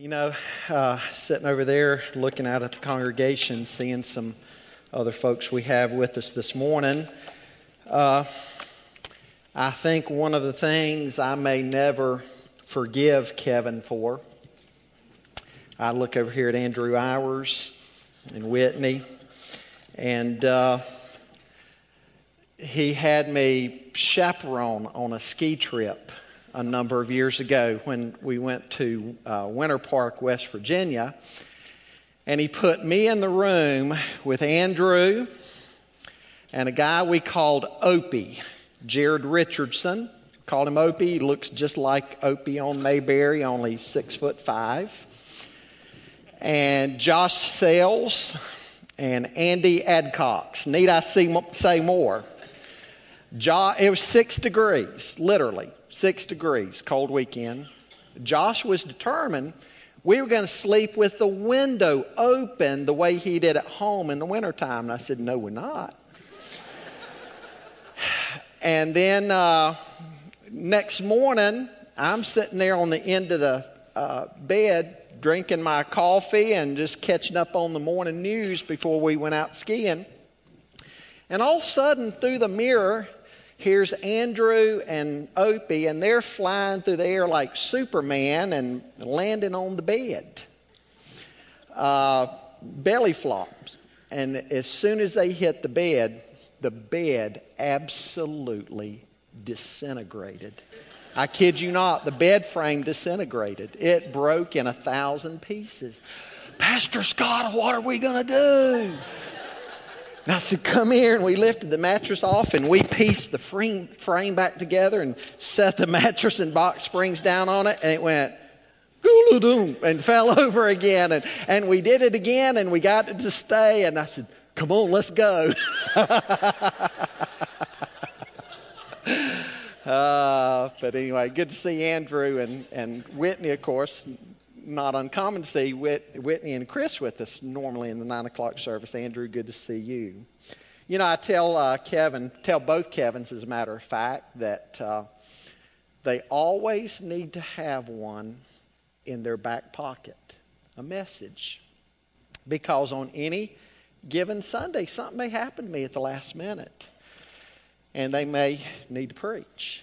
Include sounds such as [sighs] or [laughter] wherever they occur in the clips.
You know, uh, sitting over there looking out at the congregation, seeing some other folks we have with us this morning, uh, I think one of the things I may never forgive Kevin for, I look over here at Andrew Iwers and Whitney, and uh, he had me chaperone on a ski trip a number of years ago when we went to uh, Winter Park, West Virginia. And he put me in the room with Andrew and a guy we called Opie, Jared Richardson. Called him Opie. He looks just like Opie on Mayberry, only six foot five. And Josh Sales and Andy Adcox. Need I say more? it was six degrees, literally six degrees, cold weekend. Josh was determined we were going to sleep with the window open the way he did at home in the wintertime. And I said, No, we're not. [sighs] and then uh, next morning, I'm sitting there on the end of the uh, bed drinking my coffee and just catching up on the morning news before we went out skiing. And all of a sudden, through the mirror, here's Andrew and Opie, and they're flying through the air like Superman and landing on the bed. Uh, belly flops. And as soon as they hit the bed, the bed absolutely disintegrated. I kid you not, the bed frame disintegrated. It broke in a thousand pieces. Pastor Scott, what are we going to do? And I said, Come here. And we lifted the mattress off and we pieced the frame, frame back together and set the [laughs] mattress and box springs down on it. And it went, and fell [laughs] over again. And, and we did it again and we got it to stay. And I said, Come on, let's go. [laughs] uh, but anyway, good to see Andrew and, and Whitney, of course not uncommon to see Whitney and Chris with us normally in the 9 o'clock service. Andrew, good to see you. You know, I tell uh, Kevin, tell both Kevins, as a matter of fact, that uh, they always need to have one in their back pocket, a message. Because on any given Sunday, something may happen to me at the last minute, and they may need to preach.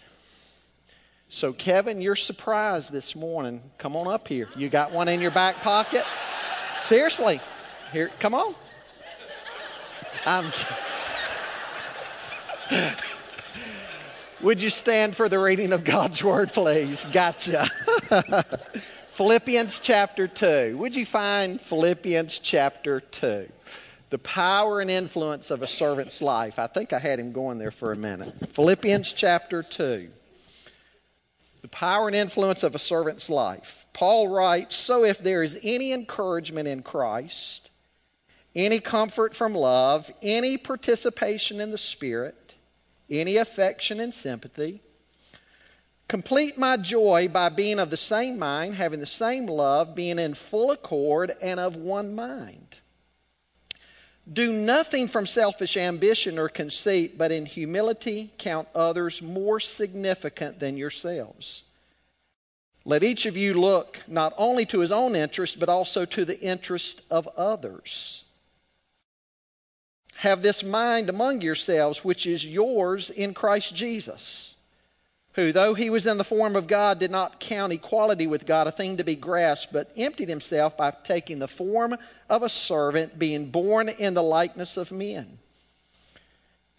So, Kevin, you're surprised this morning. Come on up here. You got one in your back pocket? Seriously. Here, come on. I'm, [laughs] Would you stand for the reading of God's word, please? Gotcha. [laughs] Philippians chapter 2. Would you find Philippians chapter 2? The power and influence of a servant's life. I think I had him going there for a minute. Philippians chapter 2 the power and influence of a servant's life. Paul writes So if there is any encouragement in Christ, any comfort from love, any participation in the Spirit, any affection and sympathy, complete my joy by being of the same mind, having the same love, being in full accord and of one mind. Do nothing from selfish ambition or conceit, but in humility count others more significant than yourselves. Let each of you look not only to his own interest, but also to the interest of others. Have this mind among yourselves, which is yours in Christ Jesus who, though he was in the form of God, did not count equality with God a thing to be grasped, but emptied himself by taking the form of a servant, being born in the likeness of men.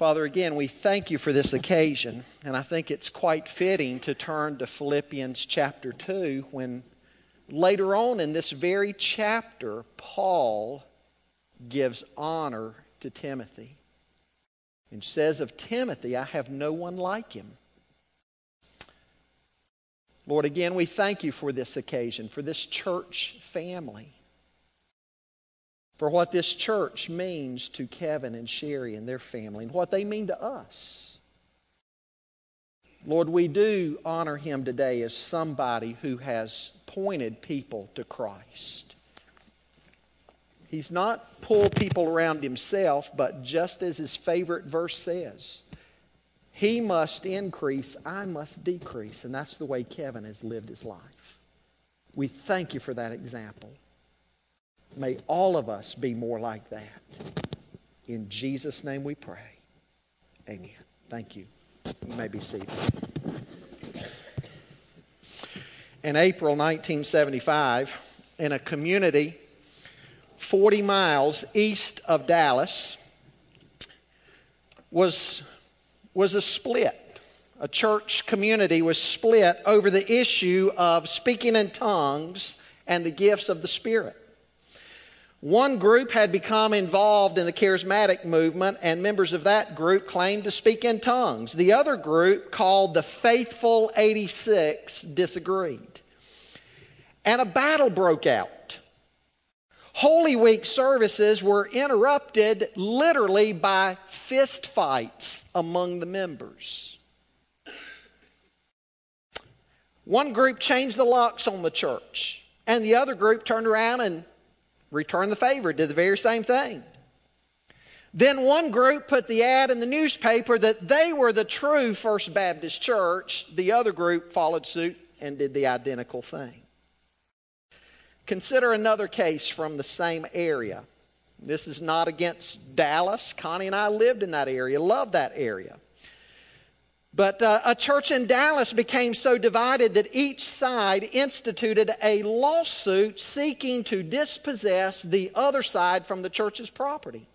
Father, again, we thank you for this occasion, and I think it's quite fitting to turn to Philippians chapter 2 when later on in this very chapter, Paul gives honor to Timothy and says of Timothy, I have no one like him. Lord, again, we thank you for this occasion, for this church family. For what this church means to Kevin and Sherry and their family and what they mean to us. Lord, we do honor him today as somebody who has pointed people to Christ. He's not pulled people around himself, but just as his favorite verse says, he must increase, I must decrease. And that's the way Kevin has lived his life. We thank you for that example. May all of us be more like that. In Jesus' name we pray. Amen. Thank you. You may be seated. In April 1975, in a community 40 miles east of Dallas, was, was a split. A church community was split over the issue of speaking in tongues and the gifts of the Spirit. One group had become involved in the charismatic movement, and members of that group claimed to speak in tongues. The other group, called the Faithful 86, disagreed. And a battle broke out. Holy Week services were interrupted literally by fist fights among the members. One group changed the locks on the church, and the other group turned around and returned the favor, did the very same thing. Then one group put the ad in the newspaper that they were the true First Baptist Church. The other group followed suit and did the identical thing. Consider another case from the same area. This is not against Dallas. Connie and I lived in that area, loved that area. But uh, a church in Dallas became so divided that each side instituted a lawsuit seeking to dispossess the other side from the church's property.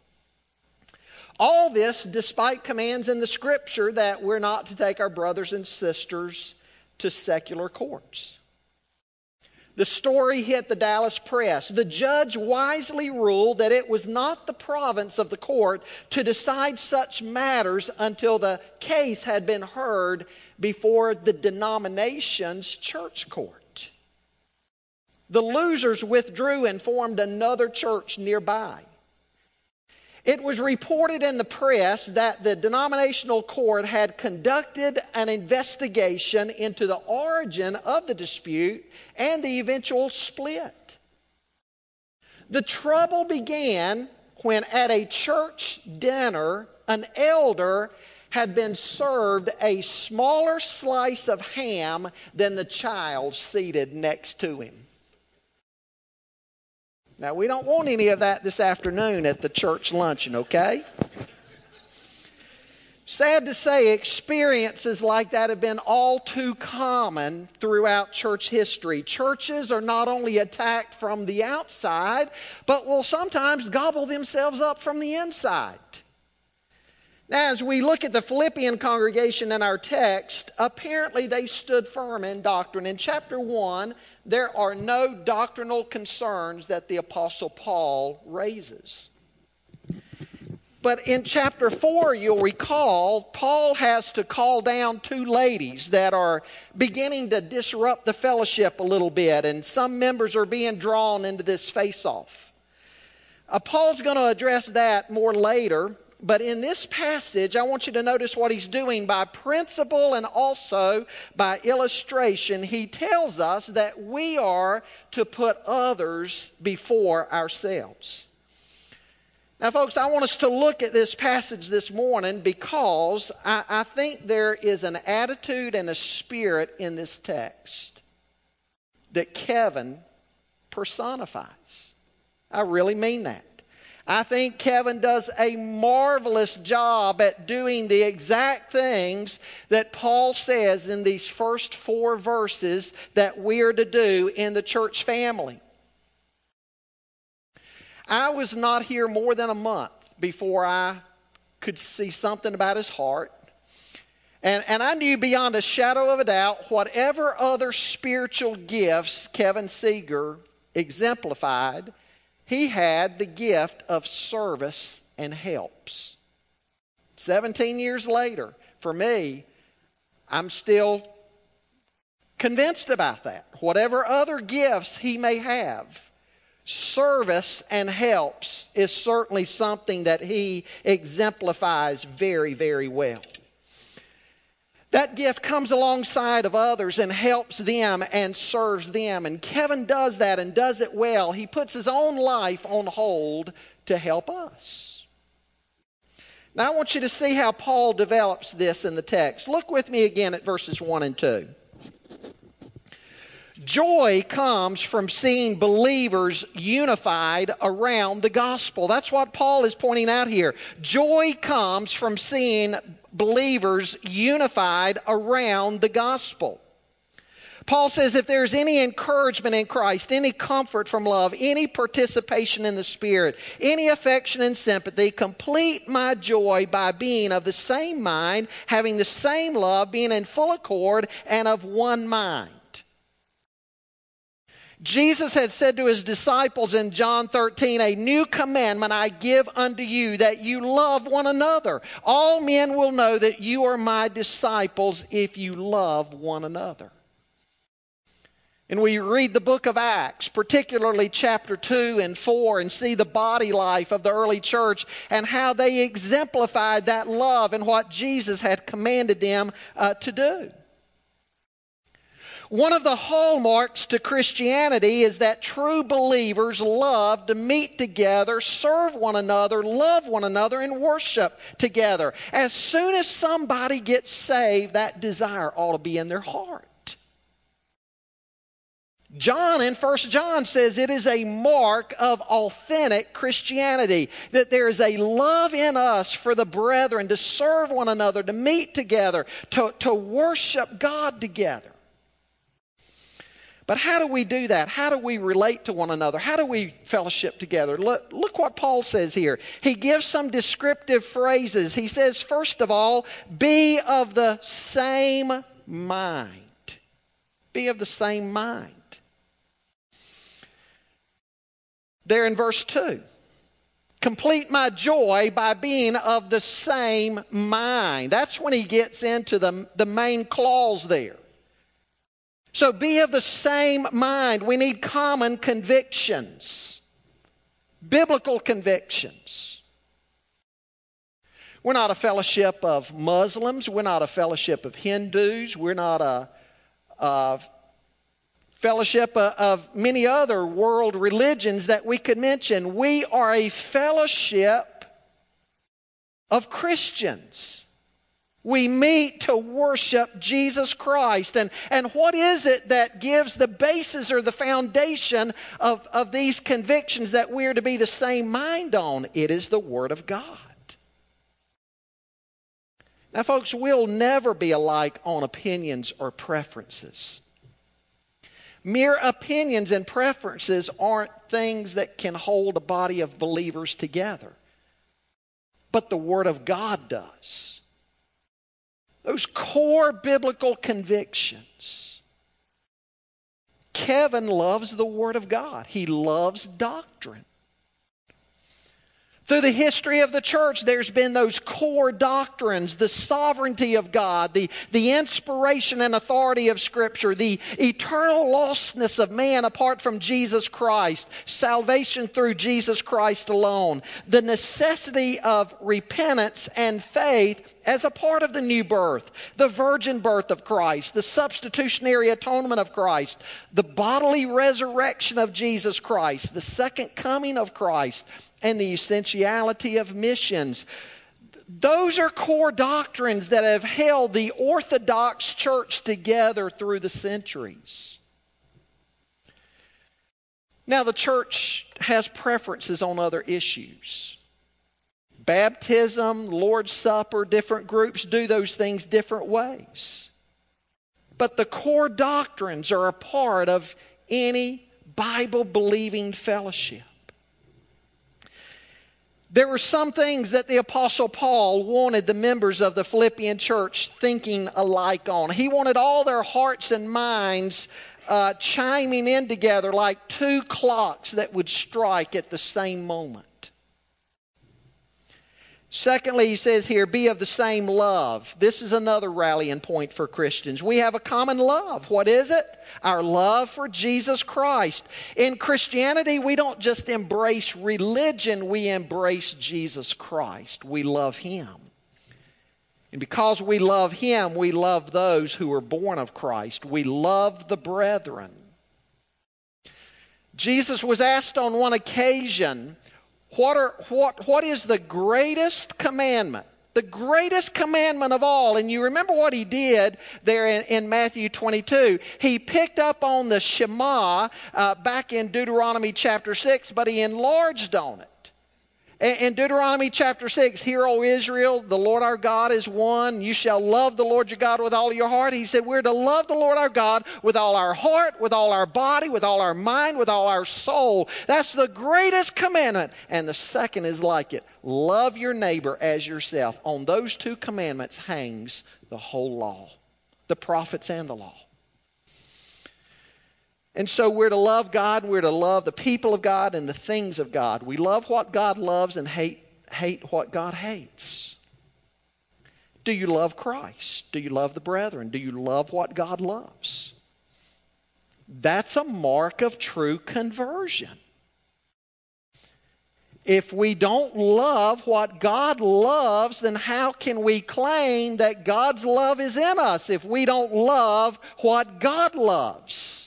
All this despite commands in the scripture that we're not to take our brothers and sisters to secular courts. The story hit the Dallas press. The judge wisely ruled that it was not the province of the court to decide such matters until the case had been heard before the denomination's church court. The losers withdrew and formed another church nearby. It was reported in the press that the denominational court had conducted an investigation into the origin of the dispute and the eventual split. The trouble began when, at a church dinner, an elder had been served a smaller slice of ham than the child seated next to him. Now, we don't want any of that this afternoon at the church luncheon, okay? Sad to say, experiences like that have been all too common throughout church history. Churches are not only attacked from the outside, but will sometimes gobble themselves up from the inside. Now, as we look at the Philippian congregation in our text, apparently they stood firm in doctrine. In chapter 1, there are no doctrinal concerns that the Apostle Paul raises. But in chapter 4, you'll recall, Paul has to call down two ladies that are beginning to disrupt the fellowship a little bit, and some members are being drawn into this face off. Uh, Paul's going to address that more later. But in this passage, I want you to notice what he's doing by principle and also by illustration. He tells us that we are to put others before ourselves. Now, folks, I want us to look at this passage this morning because I, I think there is an attitude and a spirit in this text that Kevin personifies. I really mean that. I think Kevin does a marvelous job at doing the exact things that Paul says in these first four verses that we are to do in the church family. I was not here more than a month before I could see something about his heart. And, and I knew beyond a shadow of a doubt whatever other spiritual gifts Kevin Seger exemplified he had the gift of service and helps. 17 years later, for me, I'm still convinced about that. Whatever other gifts he may have, service and helps is certainly something that he exemplifies very, very well. That gift comes alongside of others and helps them and serves them. And Kevin does that and does it well. He puts his own life on hold to help us. Now, I want you to see how Paul develops this in the text. Look with me again at verses 1 and 2. Joy comes from seeing believers unified around the gospel. That's what Paul is pointing out here. Joy comes from seeing believers unified around the gospel. Paul says, if there's any encouragement in Christ, any comfort from love, any participation in the Spirit, any affection and sympathy, complete my joy by being of the same mind, having the same love, being in full accord, and of one mind. Jesus had said to his disciples in John 13, A new commandment I give unto you, that you love one another. All men will know that you are my disciples if you love one another. And we read the book of Acts, particularly chapter 2 and 4, and see the body life of the early church and how they exemplified that love and what Jesus had commanded them uh, to do. One of the hallmarks to Christianity is that true believers love to meet together, serve one another, love one another, and worship together. As soon as somebody gets saved, that desire ought to be in their heart. John in 1 John says it is a mark of authentic Christianity that there is a love in us for the brethren to serve one another, to meet together, to, to worship God together. But how do we do that? How do we relate to one another? How do we fellowship together? Look, look what Paul says here. He gives some descriptive phrases. He says, first of all, be of the same mind. Be of the same mind. There in verse 2. Complete my joy by being of the same mind. That's when he gets into the, the main clause there. So be of the same mind. We need common convictions, biblical convictions. We're not a fellowship of Muslims. We're not a fellowship of Hindus. We're not a, a fellowship of many other world religions that we could mention. We are a fellowship of Christians. We meet to worship Jesus Christ. And, and what is it that gives the basis or the foundation of, of these convictions that we're to be the same mind on? It is the Word of God. Now, folks, we'll never be alike on opinions or preferences. Mere opinions and preferences aren't things that can hold a body of believers together, but the Word of God does those core biblical convictions. Kevin loves the Word of God, he loves doctrine. Through the history of the church, there's been those core doctrines the sovereignty of God, the, the inspiration and authority of Scripture, the eternal lostness of man apart from Jesus Christ, salvation through Jesus Christ alone, the necessity of repentance and faith as a part of the new birth, the virgin birth of Christ, the substitutionary atonement of Christ, the bodily resurrection of Jesus Christ, the second coming of Christ and the essentiality of missions. Those are core doctrines that have held the Orthodox Church together through the centuries. Now, the church has preferences on other issues. Baptism, Lord's Supper, different groups do those things different ways. But the core doctrines are a part of any Bible believing fellowship. There were some things that the Apostle Paul wanted the members of the Philippian church thinking alike on. He wanted all their hearts and minds uh, chiming in together like two clocks that would strike at the same moment. Secondly, he says here, be of the same love. This is another rallying point for Christians. We have a common love. What is it? Our love for Jesus Christ. In Christianity, we don't just embrace religion, we embrace Jesus Christ. We love Him. And because we love Him, we love those who are born of Christ. We love the brethren. Jesus was asked on one occasion, what, are, what, what is the greatest commandment? The greatest commandment of all. And you remember what he did there in, in Matthew 22. He picked up on the Shema uh, back in Deuteronomy chapter 6, but he enlarged on it. In Deuteronomy chapter 6, Hear, O Israel, the Lord our God is one. You shall love the Lord your God with all your heart. He said, We're to love the Lord our God with all our heart, with all our body, with all our mind, with all our soul. That's the greatest commandment. And the second is like it love your neighbor as yourself. On those two commandments hangs the whole law, the prophets and the law. And so we're to love God, and we're to love the people of God and the things of God. We love what God loves and hate, hate what God hates. Do you love Christ? Do you love the brethren? Do you love what God loves? That's a mark of true conversion. If we don't love what God loves, then how can we claim that God's love is in us if we don't love what God loves?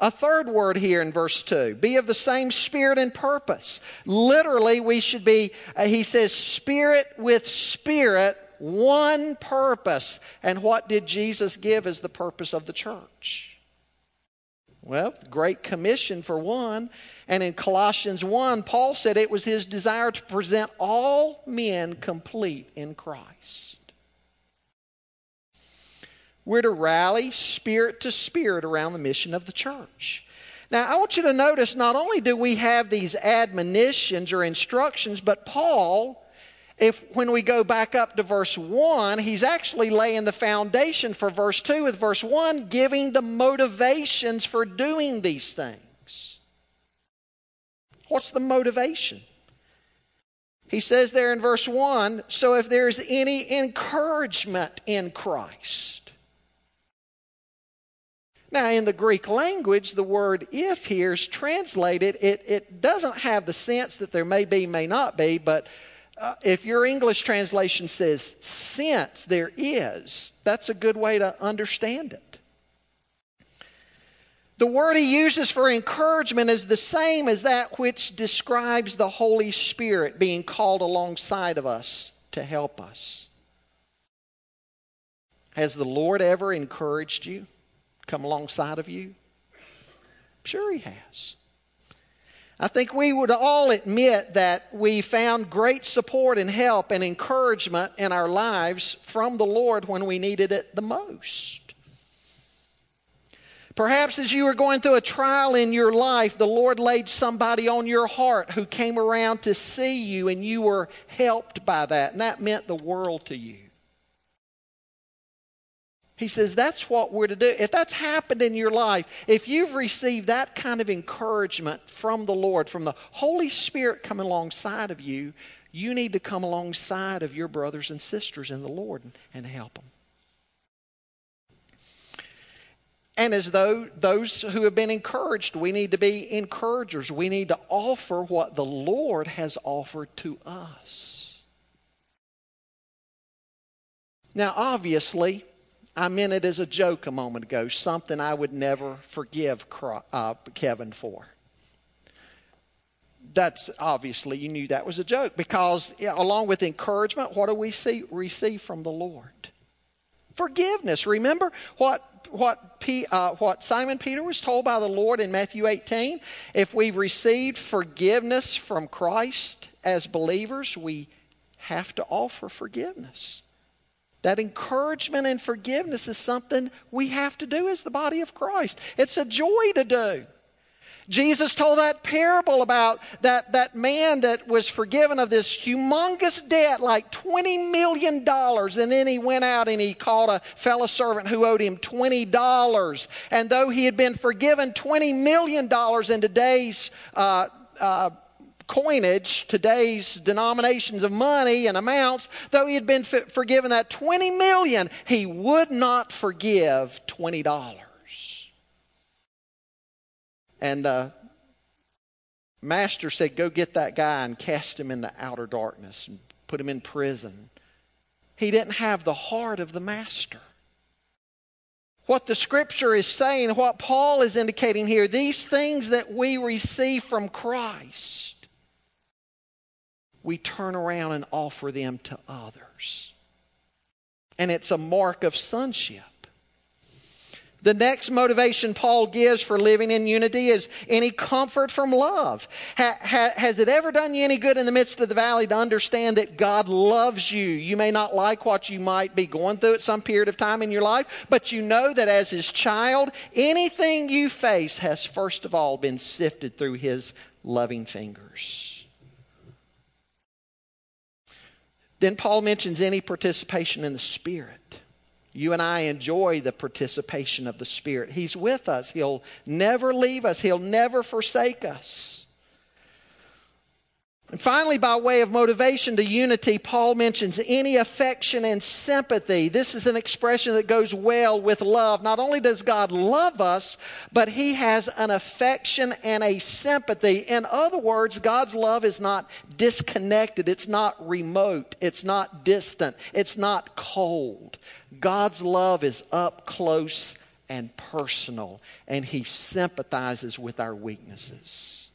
A third word here in verse 2 be of the same spirit and purpose. Literally, we should be, uh, he says, spirit with spirit, one purpose. And what did Jesus give as the purpose of the church? Well, Great Commission for one. And in Colossians 1, Paul said it was his desire to present all men complete in Christ. We're to rally spirit to spirit around the mission of the church. Now, I want you to notice not only do we have these admonitions or instructions, but Paul, if when we go back up to verse 1, he's actually laying the foundation for verse 2 with verse 1 giving the motivations for doing these things. What's the motivation? He says there in verse 1 so if there's any encouragement in Christ, now, in the Greek language, the word if here is translated, it, it doesn't have the sense that there may be, may not be, but uh, if your English translation says since there is, that's a good way to understand it. The word he uses for encouragement is the same as that which describes the Holy Spirit being called alongside of us to help us. Has the Lord ever encouraged you? Come alongside of you? Sure, He has. I think we would all admit that we found great support and help and encouragement in our lives from the Lord when we needed it the most. Perhaps as you were going through a trial in your life, the Lord laid somebody on your heart who came around to see you and you were helped by that, and that meant the world to you. He says that's what we're to do. If that's happened in your life, if you've received that kind of encouragement from the Lord, from the Holy Spirit coming alongside of you, you need to come alongside of your brothers and sisters in the Lord and, help them. And as though those who have been encouraged, we need to be encouragers. We need to offer what the Lord has offered to us. Now, obviously, I meant it as a joke a moment ago, something I would never forgive uh, Kevin for. That's obviously, you knew that was a joke because, along with encouragement, what do we see, receive from the Lord? Forgiveness. Remember what, what, P, uh, what Simon Peter was told by the Lord in Matthew 18? If we've received forgiveness from Christ as believers, we have to offer forgiveness. That encouragement and forgiveness is something we have to do as the body of Christ. It's a joy to do. Jesus told that parable about that, that man that was forgiven of this humongous debt, like $20 million. And then he went out and he called a fellow servant who owed him $20. And though he had been forgiven $20 million in today's uh, uh, coinage, today's denominations of money and amounts, though he had been forgiven that 20 million, he would not forgive $20. And the master said, Go get that guy and cast him in the outer darkness and put him in prison. He didn't have the heart of the master what the scripture is saying, what Paul is indicating here, these things that we receive from Christ, we turn around and offer them to others. And it's a mark of sonship. The next motivation Paul gives for living in unity is any comfort from love. Ha, ha, has it ever done you any good in the midst of the valley to understand that God loves you? You may not like what you might be going through at some period of time in your life, but you know that as his child, anything you face has first of all been sifted through his loving fingers. Then Paul mentions any participation in the Spirit. You and I enjoy the participation of the Spirit. He's with us. He'll never leave us, He'll never forsake us. And finally, by way of motivation to unity, Paul mentions any affection and sympathy. This is an expression that goes well with love. Not only does God love us, but He has an affection and a sympathy. In other words, God's love is not disconnected, it's not remote, it's not distant, it's not cold. God's love is up close and personal, and He sympathizes with our weaknesses.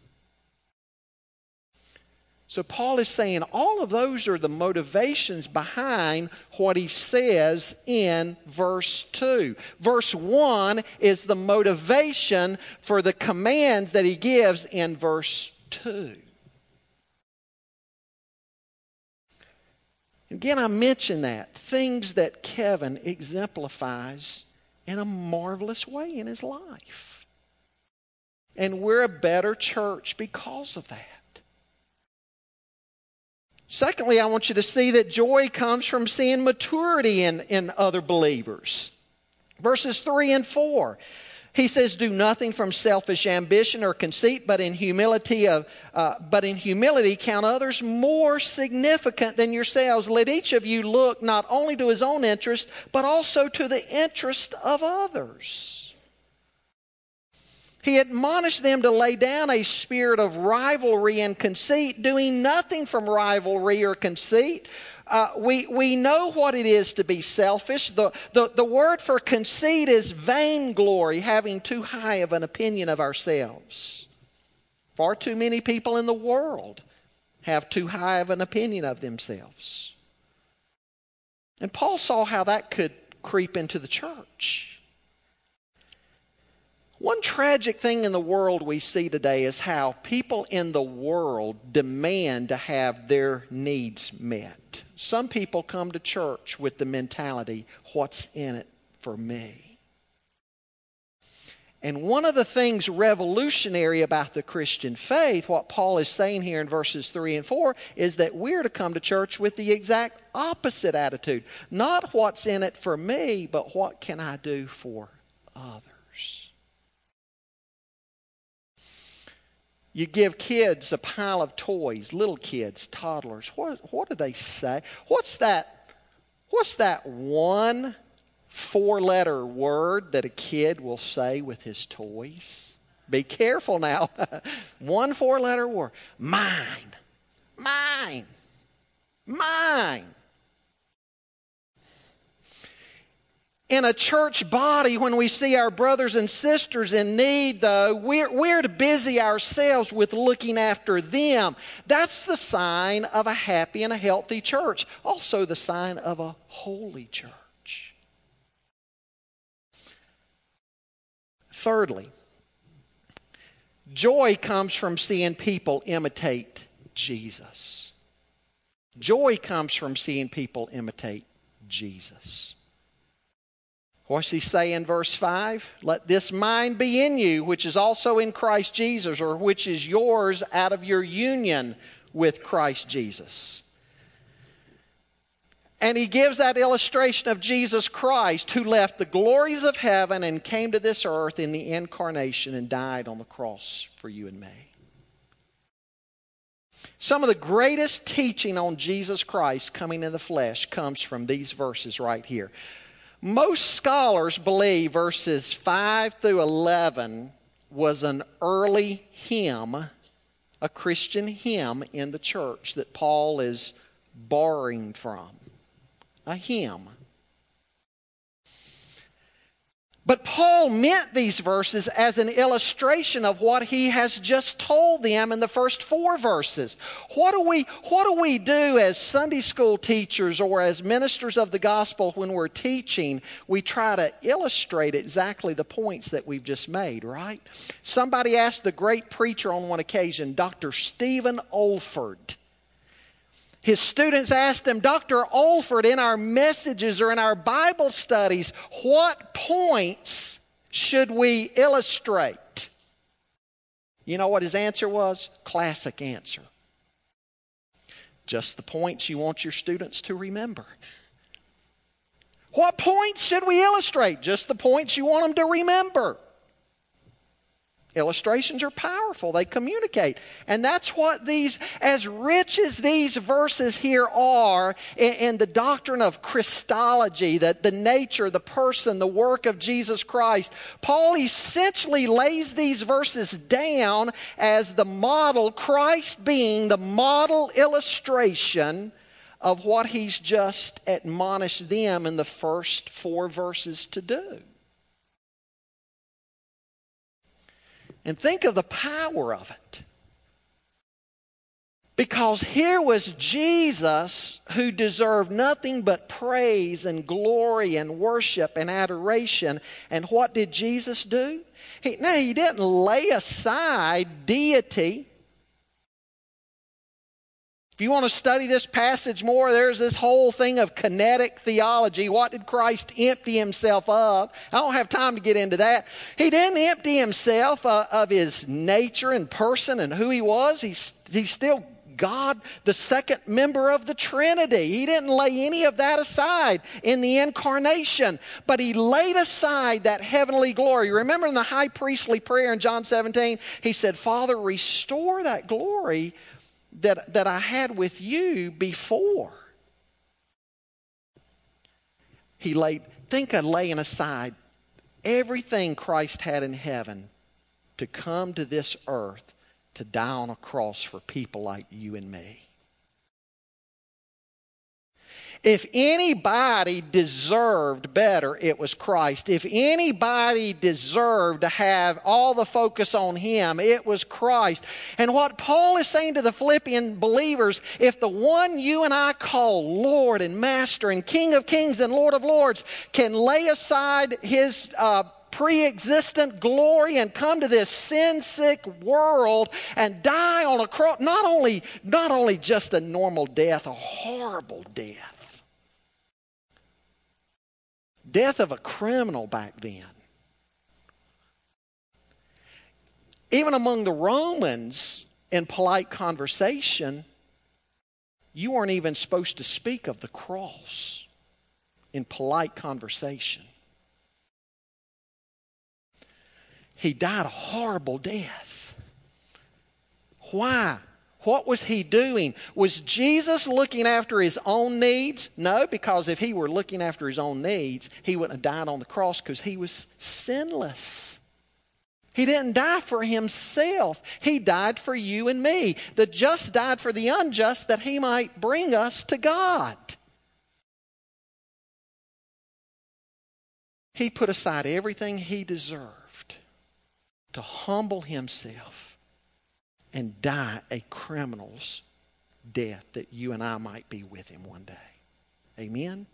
So, Paul is saying all of those are the motivations behind what he says in verse 2. Verse 1 is the motivation for the commands that he gives in verse 2. Again, I mention that. Things that Kevin exemplifies in a marvelous way in his life. And we're a better church because of that. Secondly, I want you to see that joy comes from seeing maturity in, in other believers. Verses 3 and 4. He says, "Do nothing from selfish ambition or conceit, but in humility of, uh, but in humility count others more significant than yourselves. Let each of you look not only to his own interest, but also to the interest of others." He admonished them to lay down a spirit of rivalry and conceit, doing nothing from rivalry or conceit. Uh, we, we know what it is to be selfish. The, the, the word for conceit is vainglory, having too high of an opinion of ourselves. Far too many people in the world have too high of an opinion of themselves. And Paul saw how that could creep into the church. One tragic thing in the world we see today is how people in the world demand to have their needs met. Some people come to church with the mentality, what's in it for me? And one of the things revolutionary about the Christian faith, what Paul is saying here in verses 3 and 4, is that we're to come to church with the exact opposite attitude. Not what's in it for me, but what can I do for others? You give kids a pile of toys, little kids, toddlers. What, what do they say? What's that? What's that one four letter word that a kid will say with his toys? Be careful now. [laughs] one four letter word. Mine. Mine. Mine. In a church body, when we see our brothers and sisters in need, though, we're, we're to busy ourselves with looking after them. That's the sign of a happy and a healthy church, also the sign of a holy church. Thirdly, joy comes from seeing people imitate Jesus. Joy comes from seeing people imitate Jesus. What's he say in verse 5? Let this mind be in you, which is also in Christ Jesus, or which is yours out of your union with Christ Jesus. And he gives that illustration of Jesus Christ, who left the glories of heaven and came to this earth in the incarnation and died on the cross for you and me. Some of the greatest teaching on Jesus Christ coming in the flesh comes from these verses right here. Most scholars believe verses 5 through 11 was an early hymn, a Christian hymn in the church that Paul is borrowing from. A hymn. But Paul meant these verses as an illustration of what he has just told them in the first four verses. What do we, what do, we do as Sunday school teachers or as ministers of the gospel when we're teaching? We try to illustrate exactly the points that we've just made, right? Somebody asked the great preacher on one occasion, Dr. Stephen Olford his students asked him, Dr. Olford, in our messages or in our Bible studies, what points should we illustrate? You know what his answer was? Classic answer. Just the points you want your students to remember. What points should we illustrate? Just the points you want them to remember. Illustrations are powerful, they communicate. And that's what these, as rich as these verses here are in, in, the doctrine of Christology, that the nature, the person, the work of Jesus Christ, Paul essentially lays these verses down as the model, Christ being the model illustration of what he's just admonished them in the first four verses to do. And think of the power of it. Because here was Jesus who deserved nothing but praise and glory and worship and adoration. And what did Jesus do? He, no, he didn't lay aside deity. If you want to study this passage more, there's this whole thing of kenotic theology. What did Christ empty himself of? I don't have time to get into that. He didn't empty himself uh, of his nature and person and who he was. He's, he's still God, the second member of the Trinity. He didn't lay any of that aside in the incarnation, but he laid aside that heavenly glory. Remember in the high priestly prayer in John 17, he said, Father, restore that glory that, that I had with you before. He laid, think of laying aside everything Christ had in heaven to come to this earth to die on a cross for people like you and me. If anybody deserved better, it was Christ. If anybody deserved to have all the focus on Him, it was Christ. And what Paul is saying to the Philippian believers if the one you and I call Lord and Master and King of Kings and Lord of Lords can lay aside His uh, pre existent glory and come to this sin sick world and die on a cross. Not only, not only just a normal death, a horrible death death of a criminal back then. Even among the Romans, in polite conversation, you weren't even supposed to speak of the cross in polite conversation. He died a horrible death. Why? What was he doing? Was Jesus looking after his own needs? No, because if he were looking after his own needs, he wouldn't have died on the cross because he was sinless. He didn't die for himself. He died for you and me. The just died for the unjust that he might bring us to God. He put aside everything he deserved to humble himself and die a criminal's death that you and I might be with him one day. Amen?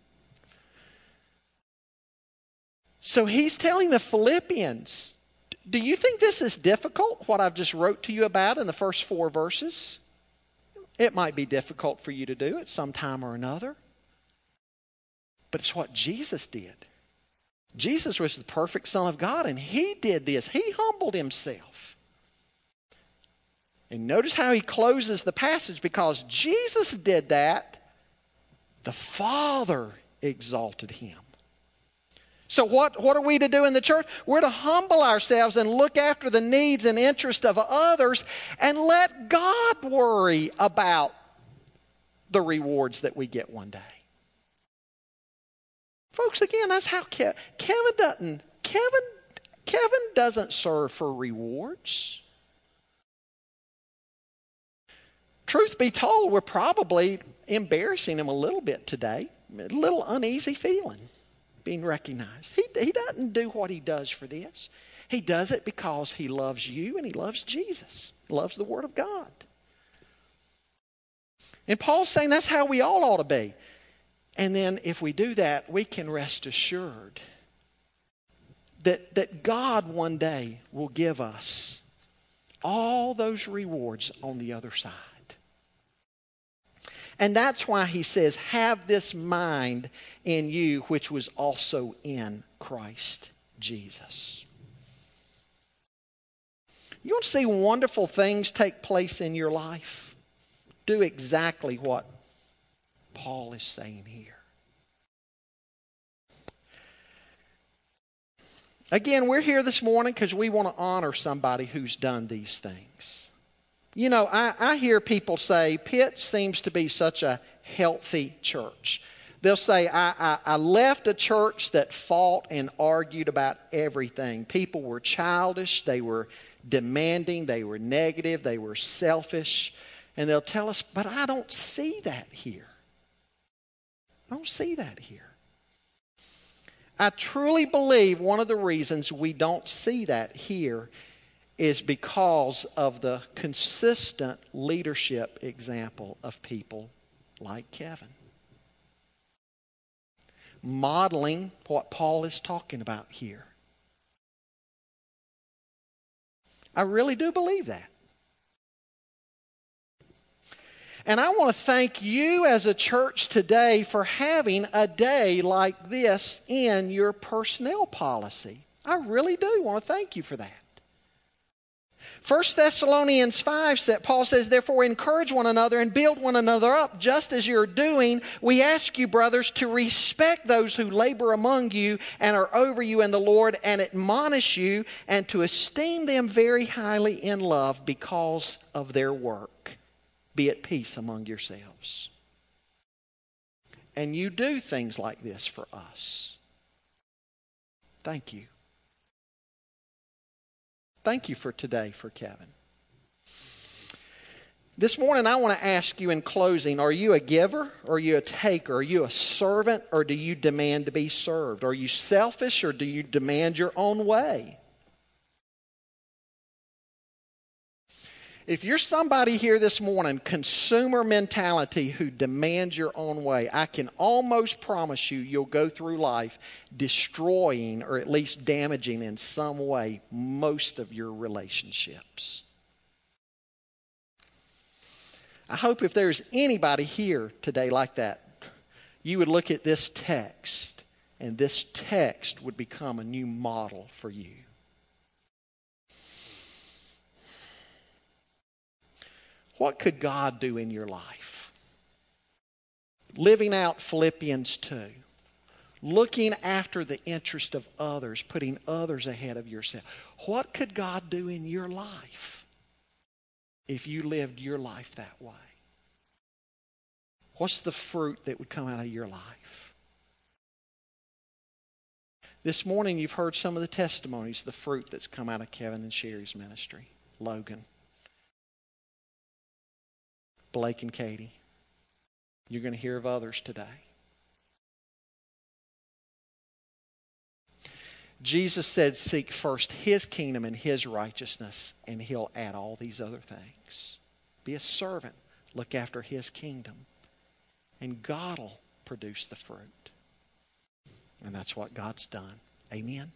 So he's telling the Philippians, do you think this is difficult, what I've just wrote to you about in the first four verses? It might be difficult for you to do at some time or another. But it's what Jesus did. Jesus was the perfect Son of God, and he did this. He humbled himself. And notice how he closes the passage because Jesus did that, the Father exalted him. So, what, what are we to do in the church? We're to humble ourselves and look after the needs and interests of others and let God worry about the rewards that we get one day. Folks, again, that's how Kevin, Kevin doesn't. Kevin, Kevin doesn't serve for rewards. Truth be told, we're probably embarrassing him a little bit today. A little uneasy feeling being recognized. He, he doesn't do what he does for this. He does it because he loves you and he loves Jesus, loves the Word of God. And Paul's saying that's how we all ought to be. And then if we do that, we can rest assured that, that God one day will give us all those rewards on the other side. And that's why he says, Have this mind in you, which was also in Christ Jesus. You want to see wonderful things take place in your life? Do exactly what Paul is saying here. Again, we're here this morning because we want to honor somebody who's done these things. You know, I, I hear people say Pitts seems to be such a healthy church. They'll say, I, I, I, left a church that fought and argued about everything. People were childish, they were demanding, they were negative, they were selfish. And they'll tell us, but I don't see that here. I don't see that here. I truly believe one of the reasons we don't see that here is because of the consistent leadership example of people like Kevin. Modeling what Paul is talking about here. I really do believe that. And I want to thank you as a church today for having a day like this in your personnel policy. I really do want to thank you for that. 1 Thessalonians 5 said, Paul says, Therefore, encourage one another and build one another up, just as you're doing. We ask you, brothers, to respect those who labor among you and are over you in the Lord and admonish you, and to esteem them very highly in love because of their work. Be at peace among yourselves. And you do things like this for us. Thank you. Thank you for today for Kevin. This morning, I want to ask you in closing are you a giver or are you a taker? Are you a servant or do you demand to be served? Are you selfish or do you demand your own way? If you're somebody here this morning, consumer mentality who demands your own way, I can almost promise you you'll go through life destroying or at least damaging in some way most of your relationships. I hope if there's anybody here today like that, you would look at this text and this text would become a new model for you. What could God do in your life? Living out Philippians 2. Looking after the interest of others, putting others ahead of yourself. What could God do in your life if you lived your life that way? What's the fruit that would come out of your life? This morning, you've heard some of the testimonies, the fruit that's come out of Kevin and Sherry's ministry. Logan. Blake and Katie. You're going to hear of others today. Jesus said, Seek first his kingdom and his righteousness, and he'll add all these other things. Be a servant, look after his kingdom, and God will produce the fruit. And that's what God's done. Amen.